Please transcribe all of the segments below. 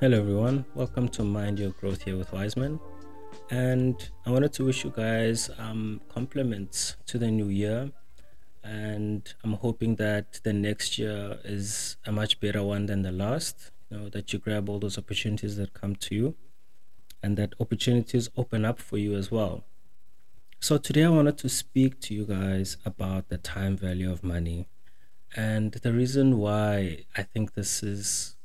Hello, everyone. Welcome to Mind Your Growth here with Wiseman. And I wanted to wish you guys um, compliments to the new year. And I'm hoping that the next year is a much better one than the last. You know, that you grab all those opportunities that come to you and that opportunities open up for you as well. So, today I wanted to speak to you guys about the time value of money. And the reason why I think this is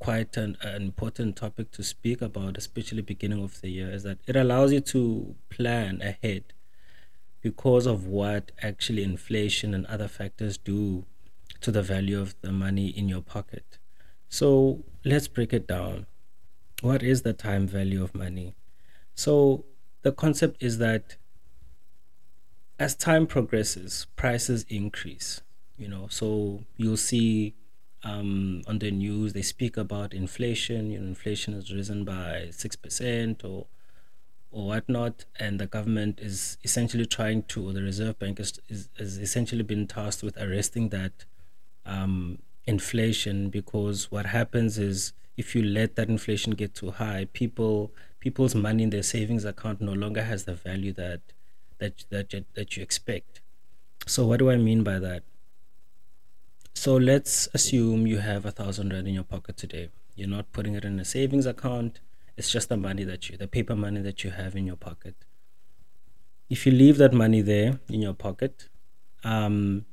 quite an, an important topic to speak about, especially beginning of the year, is that it allows you to plan ahead because of what actually inflation and other factors do to the value of the money in your pocket. So let's break it down. What is the time value of money? So the concept is that as time progresses, prices increase. You know, so you'll see um, on the news they speak about inflation. You know, inflation has risen by six percent or or whatnot, and the government is essentially trying to, or the Reserve Bank is, is, is essentially been tasked with arresting that um, inflation because what happens is if you let that inflation get too high, people people's money in their savings account no longer has the value that that that that you expect. So what do I mean by that? So let's assume you have a thousand rand in your pocket today. You're not putting it in a savings account. It's just the money that you, the paper money that you have in your pocket. If you leave that money there in your pocket, um,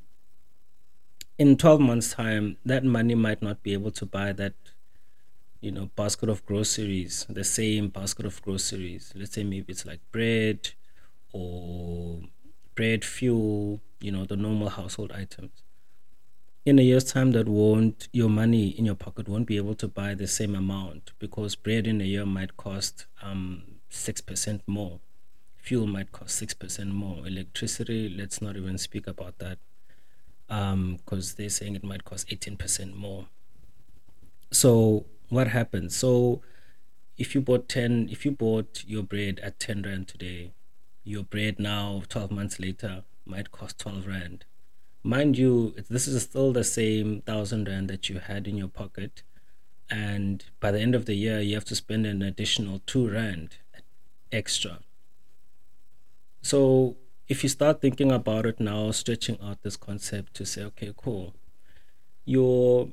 in 12 months' time, that money might not be able to buy that, you know, basket of groceries, the same basket of groceries. Let's say maybe it's like bread or bread, fuel, you know, the normal household items in a year's time that won't your money in your pocket won't be able to buy the same amount because bread in a year might cost um six percent more. Fuel might cost six percent more. Electricity let's not even speak about that um because they're saying it might cost 18% more. So what happens? So if you bought 10 if you bought your bread at 10 rand today your bread now 12 months later might cost 12 rand mind you, this is still the same thousand rand that you had in your pocket, and by the end of the year, you have to spend an additional two rand extra. So if you start thinking about it now, stretching out this concept to say, okay, cool, your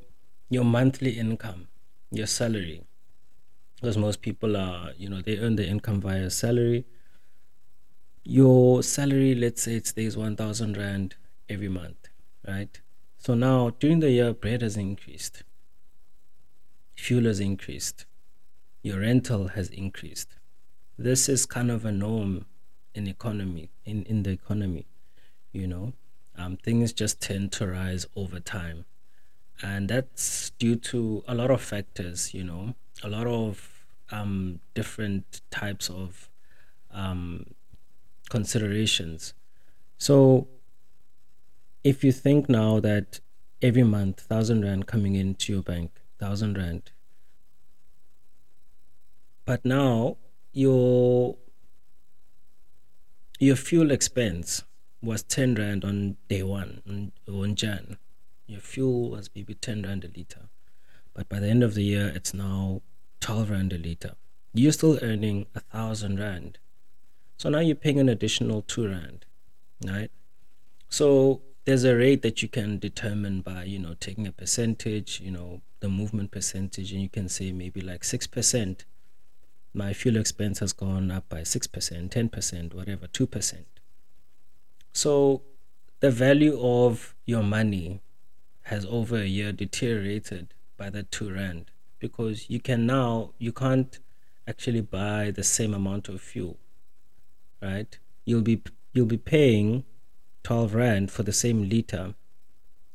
your monthly income, your salary, because most people are, you know, they earn their income via salary. Your salary, let's say it stays one thousand rand every month, right? So now during the year, bread has increased, fuel has increased, your rental has increased. This is kind of a norm in economy, in, in the economy, you know. Um, things just tend to rise over time. And that's due to a lot of factors, you know, a lot of um, different types of um, considerations. So if you think now that every month thousand rand coming into your bank thousand rand but now your your fuel expense was 10 rand on day one on, jan. Your fuel was maybe 10 rand a liter but by the end of the year it's now 12 rand a liter. You're still earning a thousand rand. So now you're paying an additional two rand right? So there's a rate that you can determine by you know taking a percentage you know the movement percentage and you can say maybe like 6% my fuel expense has gone up by 6% 10% whatever 2% so the value of your money has over a year deteriorated by that 2 rand because you can now you can't actually buy the same amount of fuel right? You'll be you'll be paying 12 rand for the same liter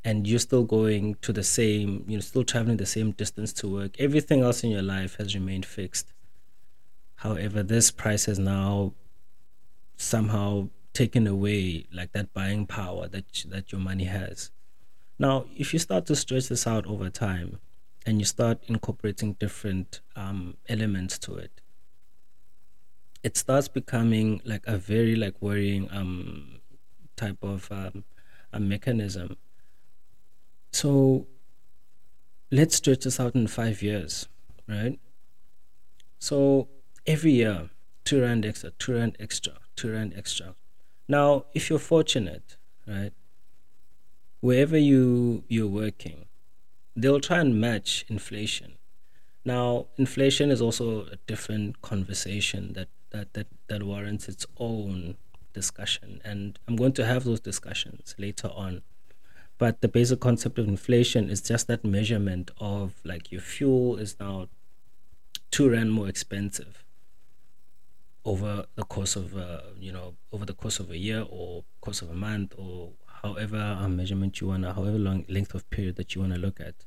and you're still going to the same you're still traveling the same distance to work everything else in your life has remained fixed. However this price has now somehow taken away like that buying power that that your money has. Now if you start to stretch this out over time and you start incorporating different um, elements to it it starts becoming like a very like worrying um type of um, a mechanism. So let's stretch this out in five years. right? So every year, two rand extra, two rand extra, two rand extra. Now, if you're fortunate, right, wherever you you're working, they'll try and match inflation. Now, inflation is also a different conversation that that that, that warrants its own discussion, and I'm going to have those discussions later on. But the basic concept of inflation is just that measurement of like your fuel is now two rand more expensive over the course of uh, you know over the course of a year or course of a month or however a measurement you want to however long length of period that you want to look at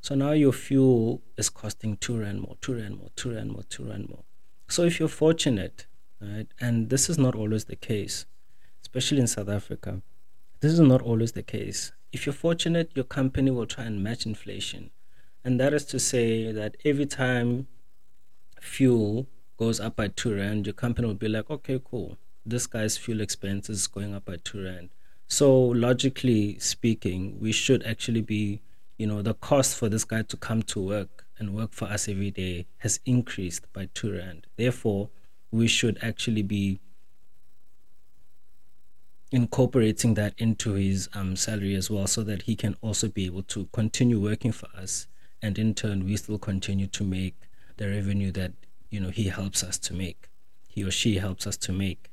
so now your fuel is costing two rand more two rand more two rand more two rand more so if you're fortunate right and this is not always the case especially in south africa this is not always the case if you're fortunate your company will try and match inflation and that is to say that every time fuel goes up by two rand, your company will be like, okay, cool. This guy's fuel expense is going up by two rand. So logically speaking, we should actually be, you know, the cost for this guy to come to work and work for us every day has increased by two rand. Therefore, we should actually be incorporating that into his um, salary as well so that he can also be able to continue working for us and in turn we still continue to make the revenue that you know he helps us to make he or she helps us to make.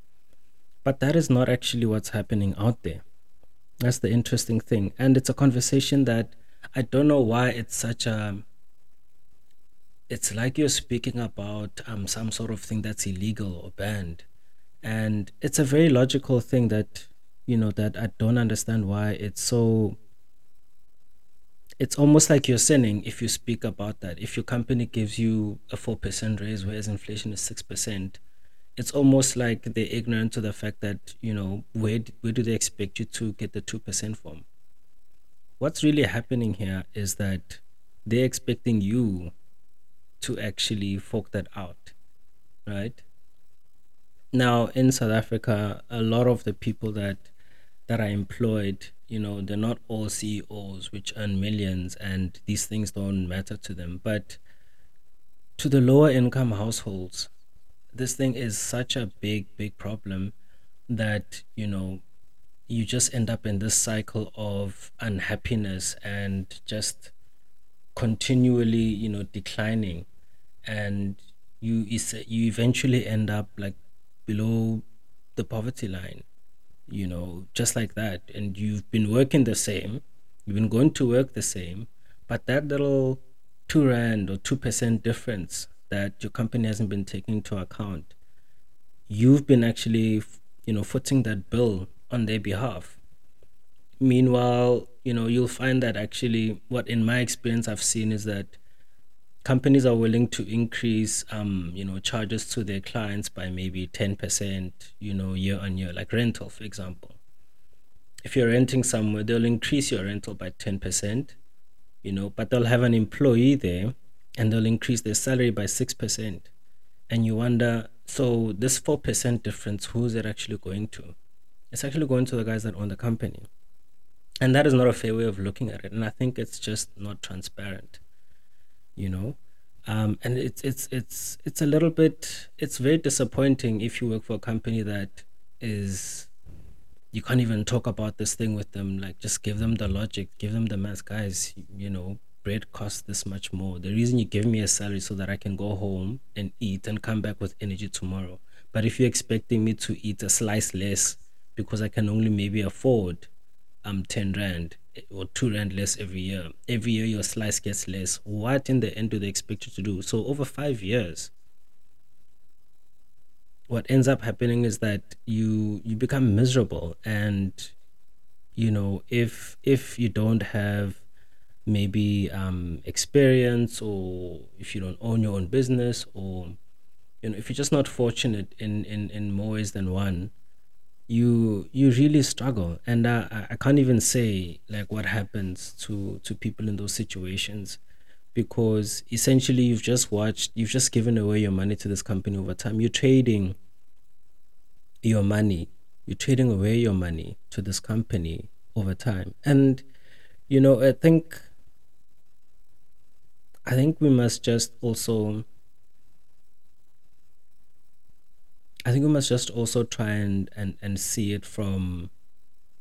But that is not actually what's happening out there. That's the interesting thing. And it's a conversation that i don't know why it's such a it's like you're speaking about um, some sort of thing that's illegal or banned and it's a very logical thing that you know that i don't understand why it's so it's almost like you're sinning if you speak about that. If your company gives you a 4% raise, whereas inflation is 6%, it's almost like they're ignorant to the fact that, you know, where, where do they expect you to get the 2% from? What's really happening here is that they're expecting you to actually fork that out, right? Now, in South Africa, a lot of the people that that are employed you know they're not all CEOs which earn millions and these things don't matter to them but to the lower income households this thing is such a big big problem that you know you just end up in this cycle of unhappiness and just continually you know declining and you you eventually end up like below the poverty line you know, just like that. And you've been working the same, you've been going to work the same, but that little two rand or two percent difference that your company hasn't been taking into account, you've been actually, you know, footing that bill on their behalf. Meanwhile, you know, you'll find that actually, what in my experience I've seen is that companies are willing to increase um, you know charges to their clients by maybe 10% you know year on year like rental for example. If you're renting somewhere they'll increase your rental by 10% you know but they'll have an employee there and they'll increase their salary by 6% and you wonder so this 4% difference who's it actually going to? It's actually going to the guys that own the company. And that is not a fair way of looking at it. And i think it's just not transparent you know um, and it's it's it's it's a little bit it's very disappointing if you work for a company that is you can't even talk about this thing with them. Like just give them the logic give them the math. Guys you know bread costs this much more. The reason you give me a salary so that i can go home and eat and come back with energy tomorrow. But if you're expecting me to eat a slice less because i can only maybe afford um 10 rand or two rand less every year. Every year your slice gets less. What in the end do they expect you to do? So over five years, what ends up happening is that you you become miserable and you know if if you don't have maybe um experience or if you don't own your own business or you know if you're just not fortunate in in in more ways than one you you really struggle. And uh, i can't even say like what happens to to people in those situations because essentially you've just watched you've just given away your money to this company over time. You're trading your money. You're trading away your money to this company over time. And you know i think I think we must just also I think we must just also try and, and, and see it from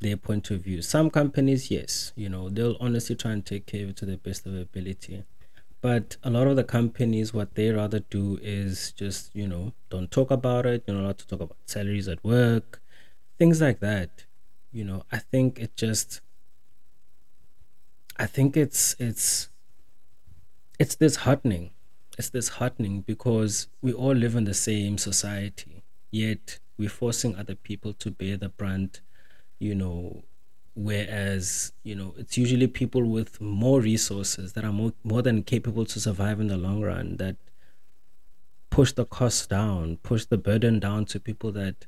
their point of view. Some companies, yes, you know, they'll honestly try and take care of it to the best of their ability. But a lot of the companies, what they rather do is just, you know, don't talk about it. You're not allowed to talk about salaries at work, things like that. You know, I think it just, I think it's it's it's disheartening. It's disheartening because we all live in the same society, yet we're forcing other people to bear the brunt you know whereas you know it's usually people with more resources that are more, more than capable to survive in the long run that push the costs down push the burden down to people that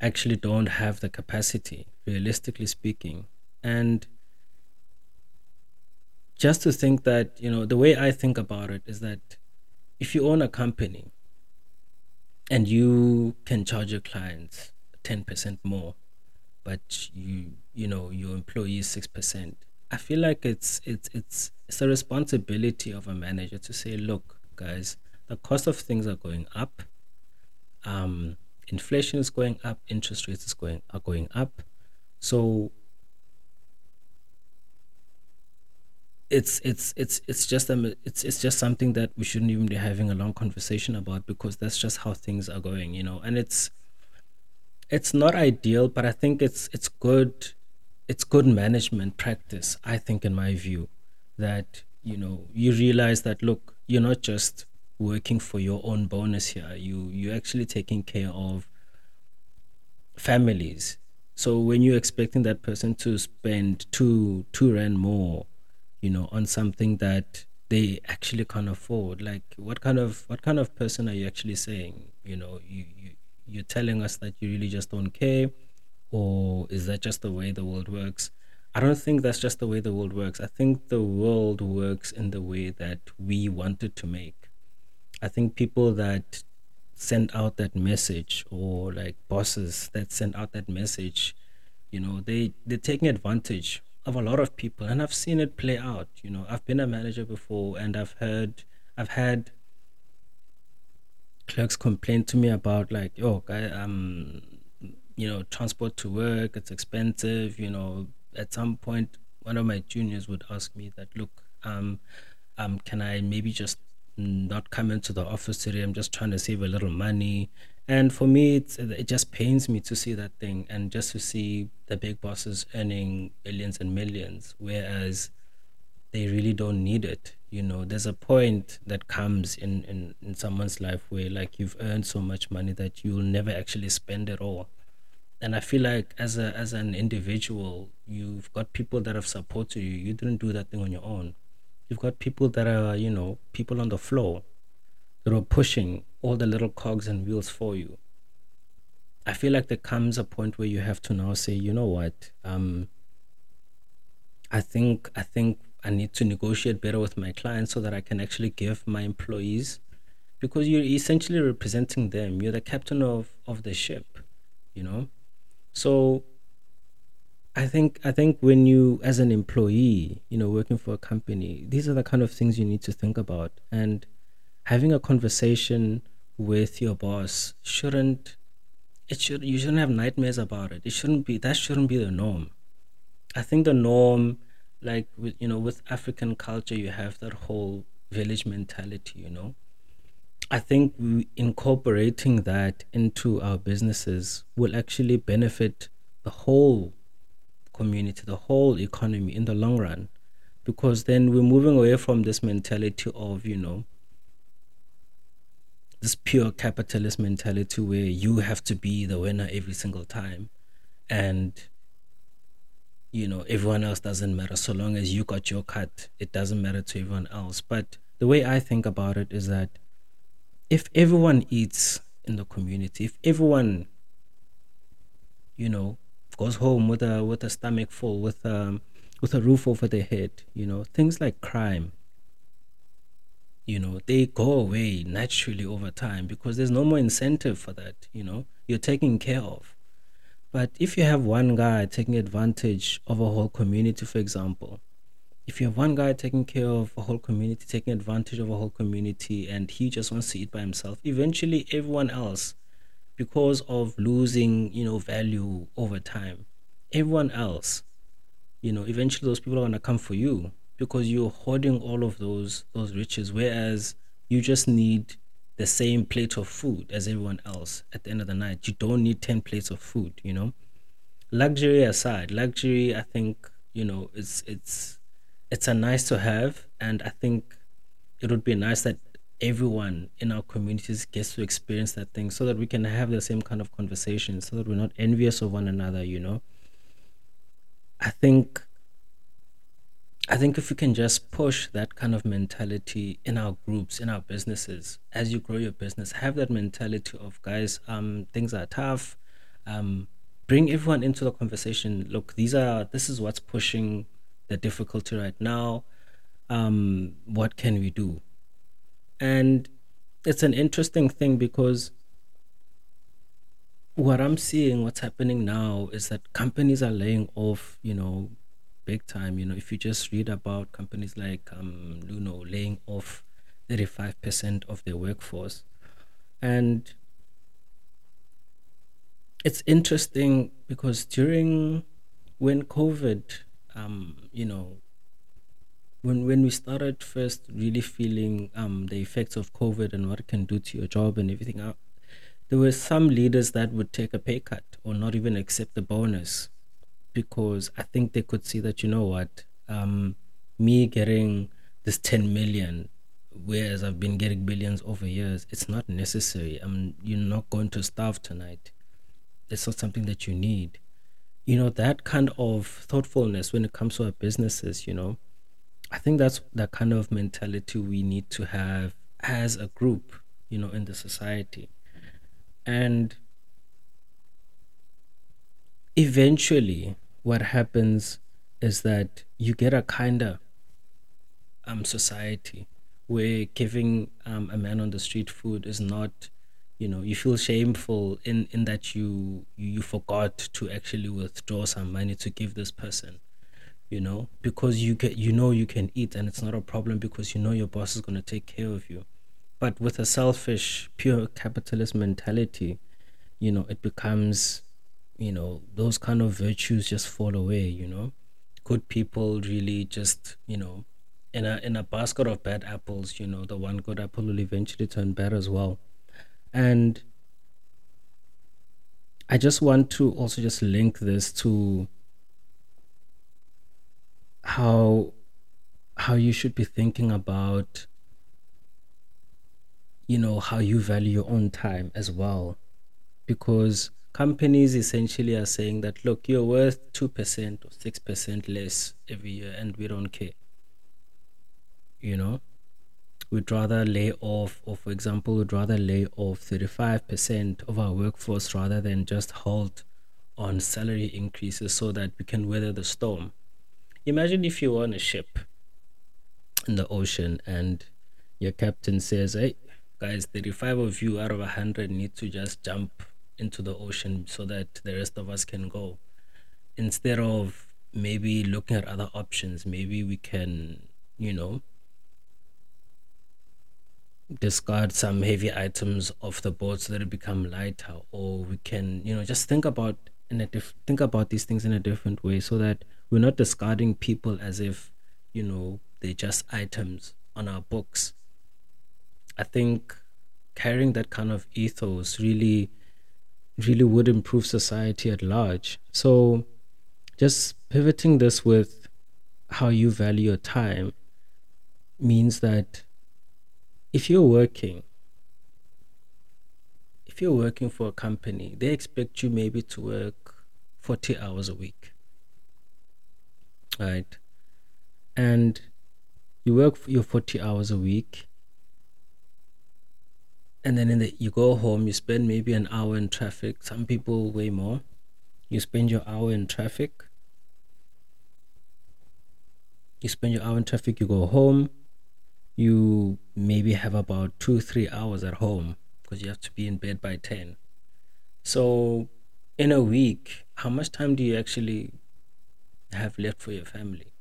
actually don't have the capacity realistically speaking. And just to think that you know the way i think about it is that if you own a company and you can charge your clients 10% more but you you know your employee is six percent. I feel like it's it's it's it's the responsibility of a manager to say, look, guys, the cost of things are going up. Um, inflation is going up, interest rates is going are going up. So it's it's it's it's just um it's it's just something that we shouldn't even be having a long conversation about because that's just how things are going, you know. And it's it's not ideal, but I think it's it's good. It's good management practice. I think, in my view, that you know you realize that look, you're not just working for your own bonus here. You you're actually taking care of families. So when you're expecting that person to spend two two rand more, you know, on something that they actually can't afford, like what kind of what kind of person are you actually saying? You know, you, you you're telling us that you really just don't care or is that just the way the world works? I don't think that's just the way the world works. I think the world works in the way that we wanted to make. I think people that send out that message or like bosses that send out that message you know they they're taking advantage of a lot of people and i've seen it play out you know i've been a manager before and i've heard i've had clerks complain to me about like, oh, guy, um, you know, transport to work, it's expensive. You know, at some point, one of my juniors would ask me that, look, um, um, can I maybe just not come into the office today? I'm just trying to save a little money. And for me, it's, it just pains me to see that thing and just to see the big bosses earning millions and millions, whereas they really don't need it you know? There's a point that comes in, in in someone's life where like you've earned so much money that you'll never actually spend it all. And i feel like as a as an individual you've got people that have supported you. You didn't do that thing on your own. You've got people that are you know people on the floor that are pushing all the little cogs and wheels for you i feel like there comes a point where you have to now say you know what um i think i think I need to negotiate better with my clients so that I can actually give my employees because you're essentially representing them. You're the captain of, of the ship, you know? So I think I think when you as an employee, you know, working for a company, these are the kind of things you need to think about. And having a conversation with your boss shouldn't it should you shouldn't have nightmares about it. It shouldn't be that shouldn't be the norm. I think the norm like with you know with african culture you have that whole village mentality you know i think incorporating that into our businesses will actually benefit the whole community the whole economy in the long run because then we're moving away from this mentality of you know this pure capitalist mentality where you have to be the winner every single time. And you know everyone else doesn't matter. So long as you got your cut it doesn't matter to everyone else. But the way i think about it is that if everyone eats in the community if everyone you know goes home with a with a stomach full with um with a roof over their head you know things like crime you know they go away naturally over time because there's no more incentive for that you know you're taking care of. But if you have one guy taking advantage of a whole community, for example, if you have one guy taking care of a whole community, taking advantage of a whole community, and he just wants to eat by himself, eventually everyone else, because of losing, you know, value over time, everyone else, you know, eventually those people are gonna come for you because you're hoarding all of those those riches, whereas you just need the same plate of food as everyone else at the end of the night. You don't need 10 plates of food, you know. Luxury aside, luxury I think, you know, it's it's it's a nice to have and i think it would be nice that everyone in our communities gets to experience that thing so that we can have the same kind of conversation so that we're not envious of one another you know i think i think if we can just push that kind of mentality in our groups in our businesses as you grow your business have that mentality of guys um things are tough um bring everyone into the conversation look these are this is what's pushing the difficulty right now. Um, what can we do? And it's an interesting thing because what I'm seeing, what's happening now is that companies are laying off, you know, big time. You know, if you just read about companies like um, Luno laying off 35% of their workforce. And it's interesting because during when COVID um, you know, when when we started first really feeling um, the effects of COVID and what it can do to your job and everything, uh, there were some leaders that would take a pay cut or not even accept the bonus because I think they could see that you know what, um, me getting this 10 million whereas I've been getting billions over years, it's not necessary. I'm you're not going to starve tonight. It's not something that you need you know that kind of thoughtfulness when it comes to our businesses you know i think that's that kind of mentality we need to have as a group you know in the society and eventually what happens is that you get a kind of um society where giving um, a man on the street food is not you know you feel shameful in in that you you forgot to actually withdraw some money to give this person you know because you get you know you can eat and it's not a problem because you know your boss is going to take care of you. But with a selfish pure capitalist mentality you know it becomes you know those kind of virtues just fall away you know. Good people really just you know in a in a basket of bad apples you know the one good apple will eventually turn bad as well. And I just want to also just link this to how how you should be thinking about you know how you value your own time as well. Because companies essentially are saying that look you're worth 2% or 6% less every year and we don't care you know we'd rather lay off, or for example, we'd rather lay off 35% of our workforce rather than just halt on salary increases so that we can weather the storm. Imagine if you're on a ship in the ocean and your captain says, Hey, guys, 35 of you out of 100 need to just jump into the ocean so that the rest of us can go. Instead of maybe looking at other options, maybe we can, you know, discard some heavy items off the boat so that it become lighter or we can you know just think about in a think about these things in a different way so that we're not discarding people as if you know they're just items on our books i think carrying that kind of ethos really really would improve society at large. So just pivoting this with how you value your time means that if you're working if you're working for a company they expect you maybe to work 40 hours a week right? And you work your 40 hours a week and then in the, you go home you spend maybe an hour in traffic. Some people way more. You spend your hour in traffic. You spend your hour in traffic you go home. You maybe have about two three hours at home because you have to be in bed by 10 so in a week how much time do you actually have left for your family?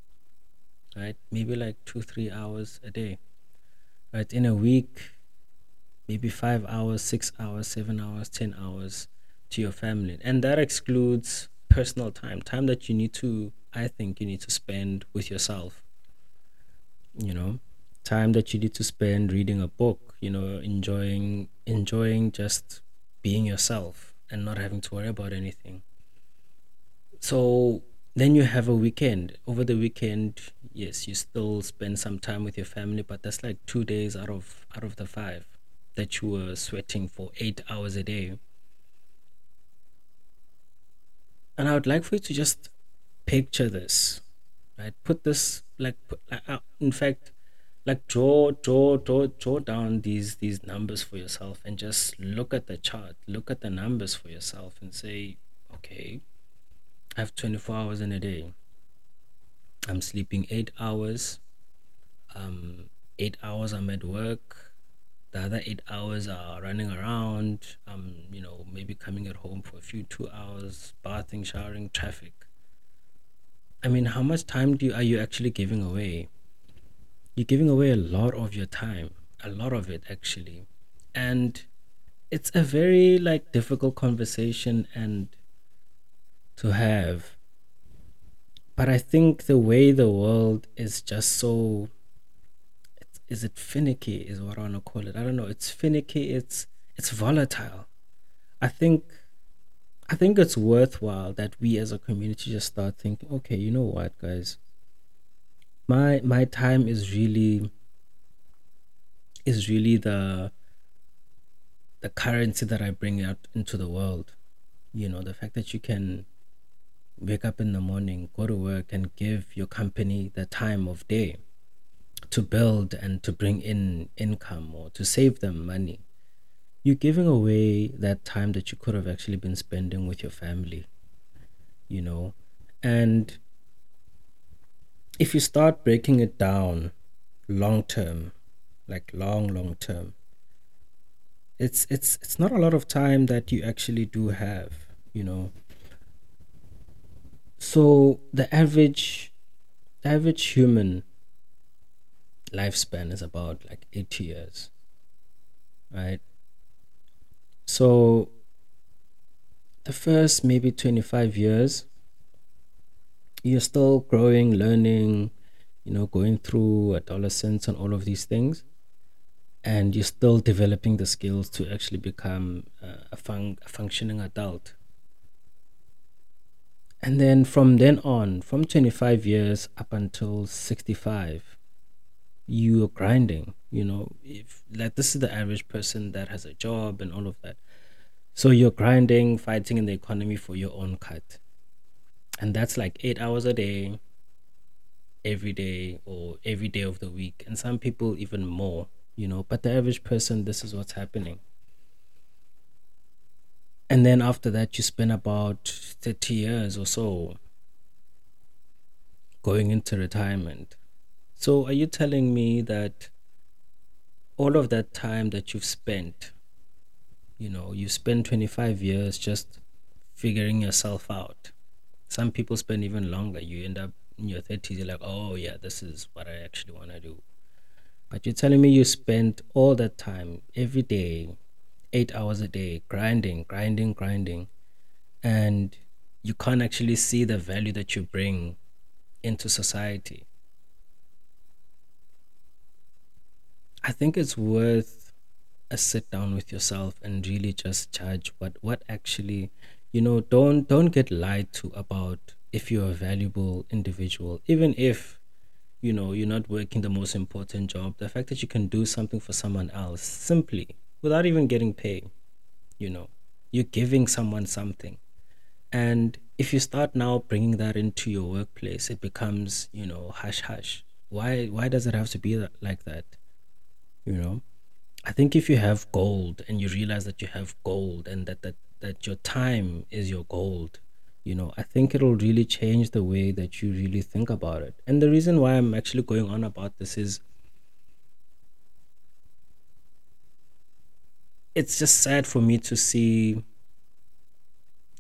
Right? Maybe like two, three hours a day, right? In a week, maybe five hours, six hours, seven hours, 10 hours to your family. And that excludes personal time, time that you need to, I think, you need to spend with yourself. You know, time that you need to spend reading a book, you know, enjoying, enjoying just being yourself and not having to worry about anything. So then you have a weekend. Over the weekend, yes, you still spend some time with your family, but that's like two days out of out of the five that you were sweating for eight hours a day. And I would like for you to just picture this, right? Put this like, put, uh, in fact, like draw, draw, draw, draw down these these numbers for yourself, and just look at the chart, look at the numbers for yourself, and say, okay, I have 24 hours in a day. I'm sleeping eight hours. Um, eight hours I'm at work. The other eight hours are running around. Um, you know, maybe coming at home for a few two hours, bathing, showering, traffic. I mean, how much time do you, are you actually giving away? You're giving away a lot of your time, a lot of it actually, and it's a very like difficult conversation and to have. But I think the way the world is just so is it finicky is what I want to call it. I don't know. It's finicky, it's it's volatile. I think I think it's worthwhile that we as a community just start thinking, okay, you know what, guys? My my time is really is really the the currency that I bring out into the world. You know, the fact that you can wake up in the morning, go to work, and give your company the time of day to build and to bring in income or to save them money, you're giving away that time that you could have actually been spending with your family, you know? And if you start breaking it down long term, like long, long term, it's it's it's not a lot of time that you actually do have, you know. So the average the average human lifespan is about like 80 years. Right? So the first maybe 25 years you're still growing, learning, you know, going through adolescence and all of these things and you're still developing the skills to actually become uh, a, fun- a functioning adult and then from then on, from 25 years up until 65, you're grinding. You know, if like this is the average person that has a job and all of that. So you're grinding, fighting in the economy for your own cut. And that's like eight hours a day, every day, or every day of the week. And some people even more, you know. But the average person, this is what's happening and then after that you spend about 30 years or so going into retirement so are you telling me that all of that time that you've spent you know you spend 25 years just figuring yourself out. Some people spend even longer. You end up in your 30s you're like oh yeah this is what i actually want to do. But you're telling me you spent all that time every day eight hours a day, grinding, grinding, grinding, and you can't actually see the value that you bring into society. I think it's worth a sit down with yourself and really just judge what what actually you know don't don't get lied to about if you're a valuable individual even if you know you're not working the most important job the fact that you can do something for someone else simply without even getting paid. You know, you're giving someone something. And if you start now bringing that into your workplace, it becomes, you know, hush hush. Why why does it have to be like that? You know, I think if you have gold and you realize that you have gold and that that that your time is your gold, you know, I think it'll really change the way that you really think about it. And the reason why I'm actually going on about this is it's just sad for me to see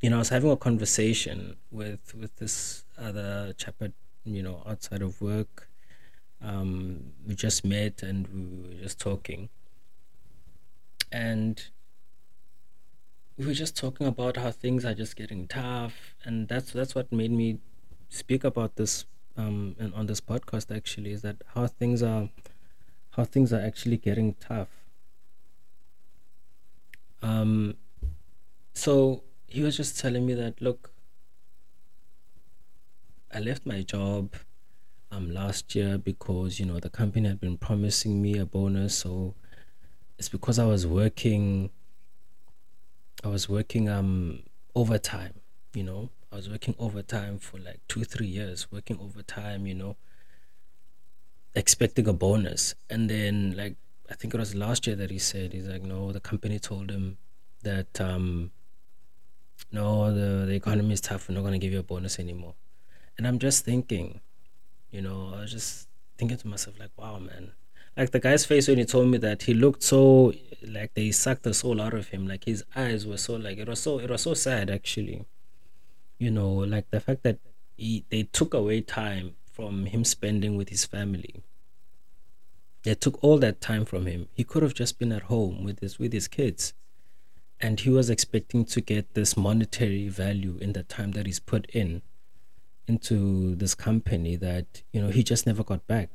you know i was having a conversation with with this other chap at you know outside of work Um, we just met and we were just talking, and we were just talking about how things are just getting tough, and that's that's what made me speak about this um and on this podcast actually is that how things are how things are actually getting tough. Um, so he was just telling me that look, I left my job um last year because you know the company had been promising me a bonus, so it's because I was working. I was working um overtime, you know. I was working overtime for like two, three years, working overtime, you know, expecting a bonus. And then like I think it was last year that he said he's like, no, the company told him that um no, the, the economy is tough, we're not gonna give you a bonus anymore. And I'm just thinking, you know, I was just thinking to myself, like, wow man. Like the guy's face when he told me that he looked so like they sucked the soul out of him. Like his eyes were so like it was so it was so sad actually. You know, like the fact that he they took away time from him spending with his family they took all that time from him. He could have just been at home with his with his kids. And he was expecting to get this monetary value in the time that he's put in into this company that, you know, he just never got back.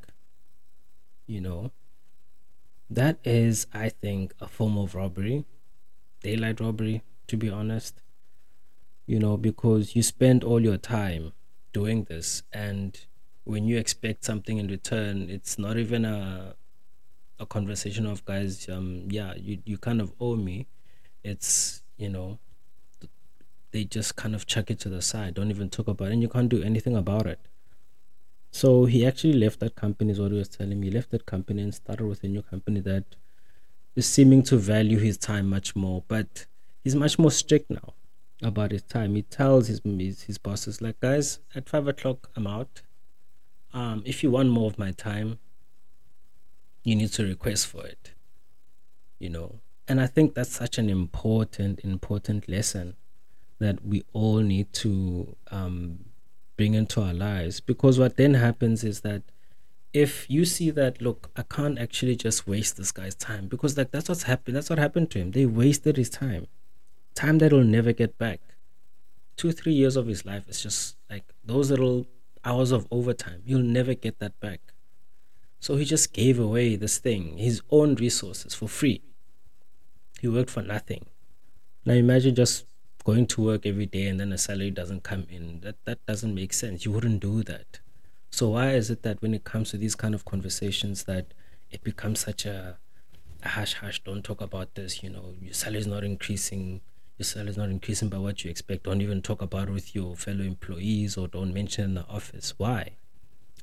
You know. That is, I think, a form of robbery. Daylight robbery, to be honest. You know, because you spend all your time doing this and when you expect something in return, it's not even a a conversation of guys um yeah you you kind of owe me it's you know they just kind of chuck it to the side don't even talk about it and you can't do anything about it. So he actually left that company is what he was telling me. He left that company and started with a new company that is seeming to value his time much more but he's much more strict now about his time. He tells his his, his bosses like guys at five o'clock i'm out. Um if you want more of my time you need to request for it you know? And i think that's such an important important lesson that we all need to um, bring into our lives. Because what then happens is that if you see that look i can't actually just waste this guy's time because like that's what's happened that's what happened to him. They wasted his time. Time that will never get back. Two three years of his life is just like those little hours of overtime you'll never get that back. So he just gave away this thing, his own resources for free. He worked for nothing. Now imagine just going to work every day and then a salary doesn't come in. That that doesn't make sense. You wouldn't do that. So why is it that when it comes to these kind of conversations that it becomes such a, a hush hush, don't talk about this, you know, your salary is not increasing, your salary is not increasing by what you expect. Don't even talk about it with your fellow employees or don't mention in the office. Why?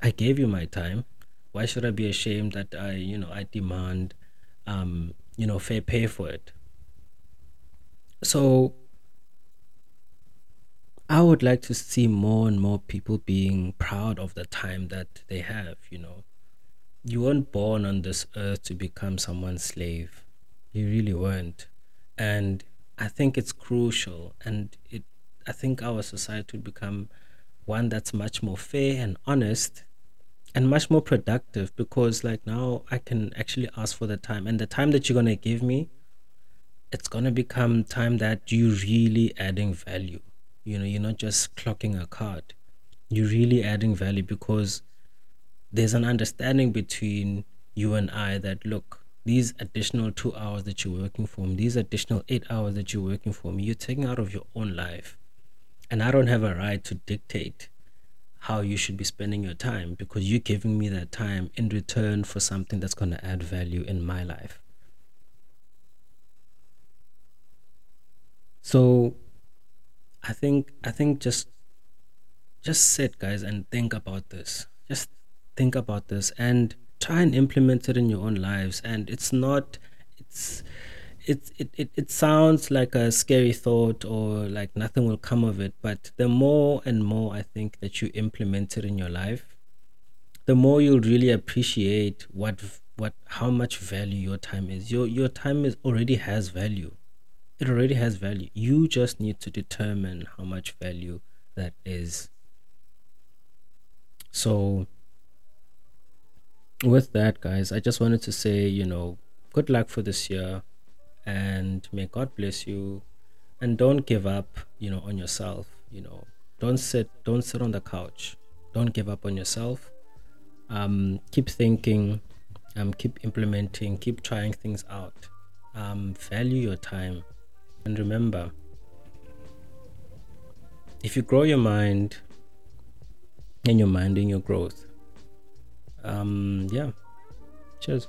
I gave you my time why should I be ashamed that I, you know, I demand, um, you know, fair pay for it? So I would like to see more and more people being proud of the time that they have, you know. You weren't born on this earth to become someone's slave. You really weren't. And I think it's crucial and it I think our society would become one that's much more fair and honest and much more productive because like now I can actually ask for the time and the time that you're gonna give me, it's gonna become time that you really adding value. You know, you're not just clocking a card. You're really adding value because there's an understanding between you and I that look, these additional two hours that you're working for me, these additional eight hours that you're working for me, you're taking out of your own life. And I don't have a right to dictate how you should be spending your time because you're giving me that time in return for something that's going to add value in my life. So I think I think just just sit guys and think about this. Just think about this and try and implement it in your own lives. And it's not it's it, it, it, it sounds like a scary thought or like nothing will come of it but the more and more i think that you implement it in your life the more you'll really appreciate what what how much value your time is. Your your time is already has value it already has value you just need to determine how much value that is so with that, guys, I just wanted to say, you know, good luck for this year and may God bless you. And don't give up, you know, on yourself. You know, don't sit, don't sit on the couch. Don't give up on yourself. Um, keep thinking, um, keep implementing, keep trying things out. Um, value your time. And remember, if you grow your mind and you're minding your growth, um, yeah, cheers.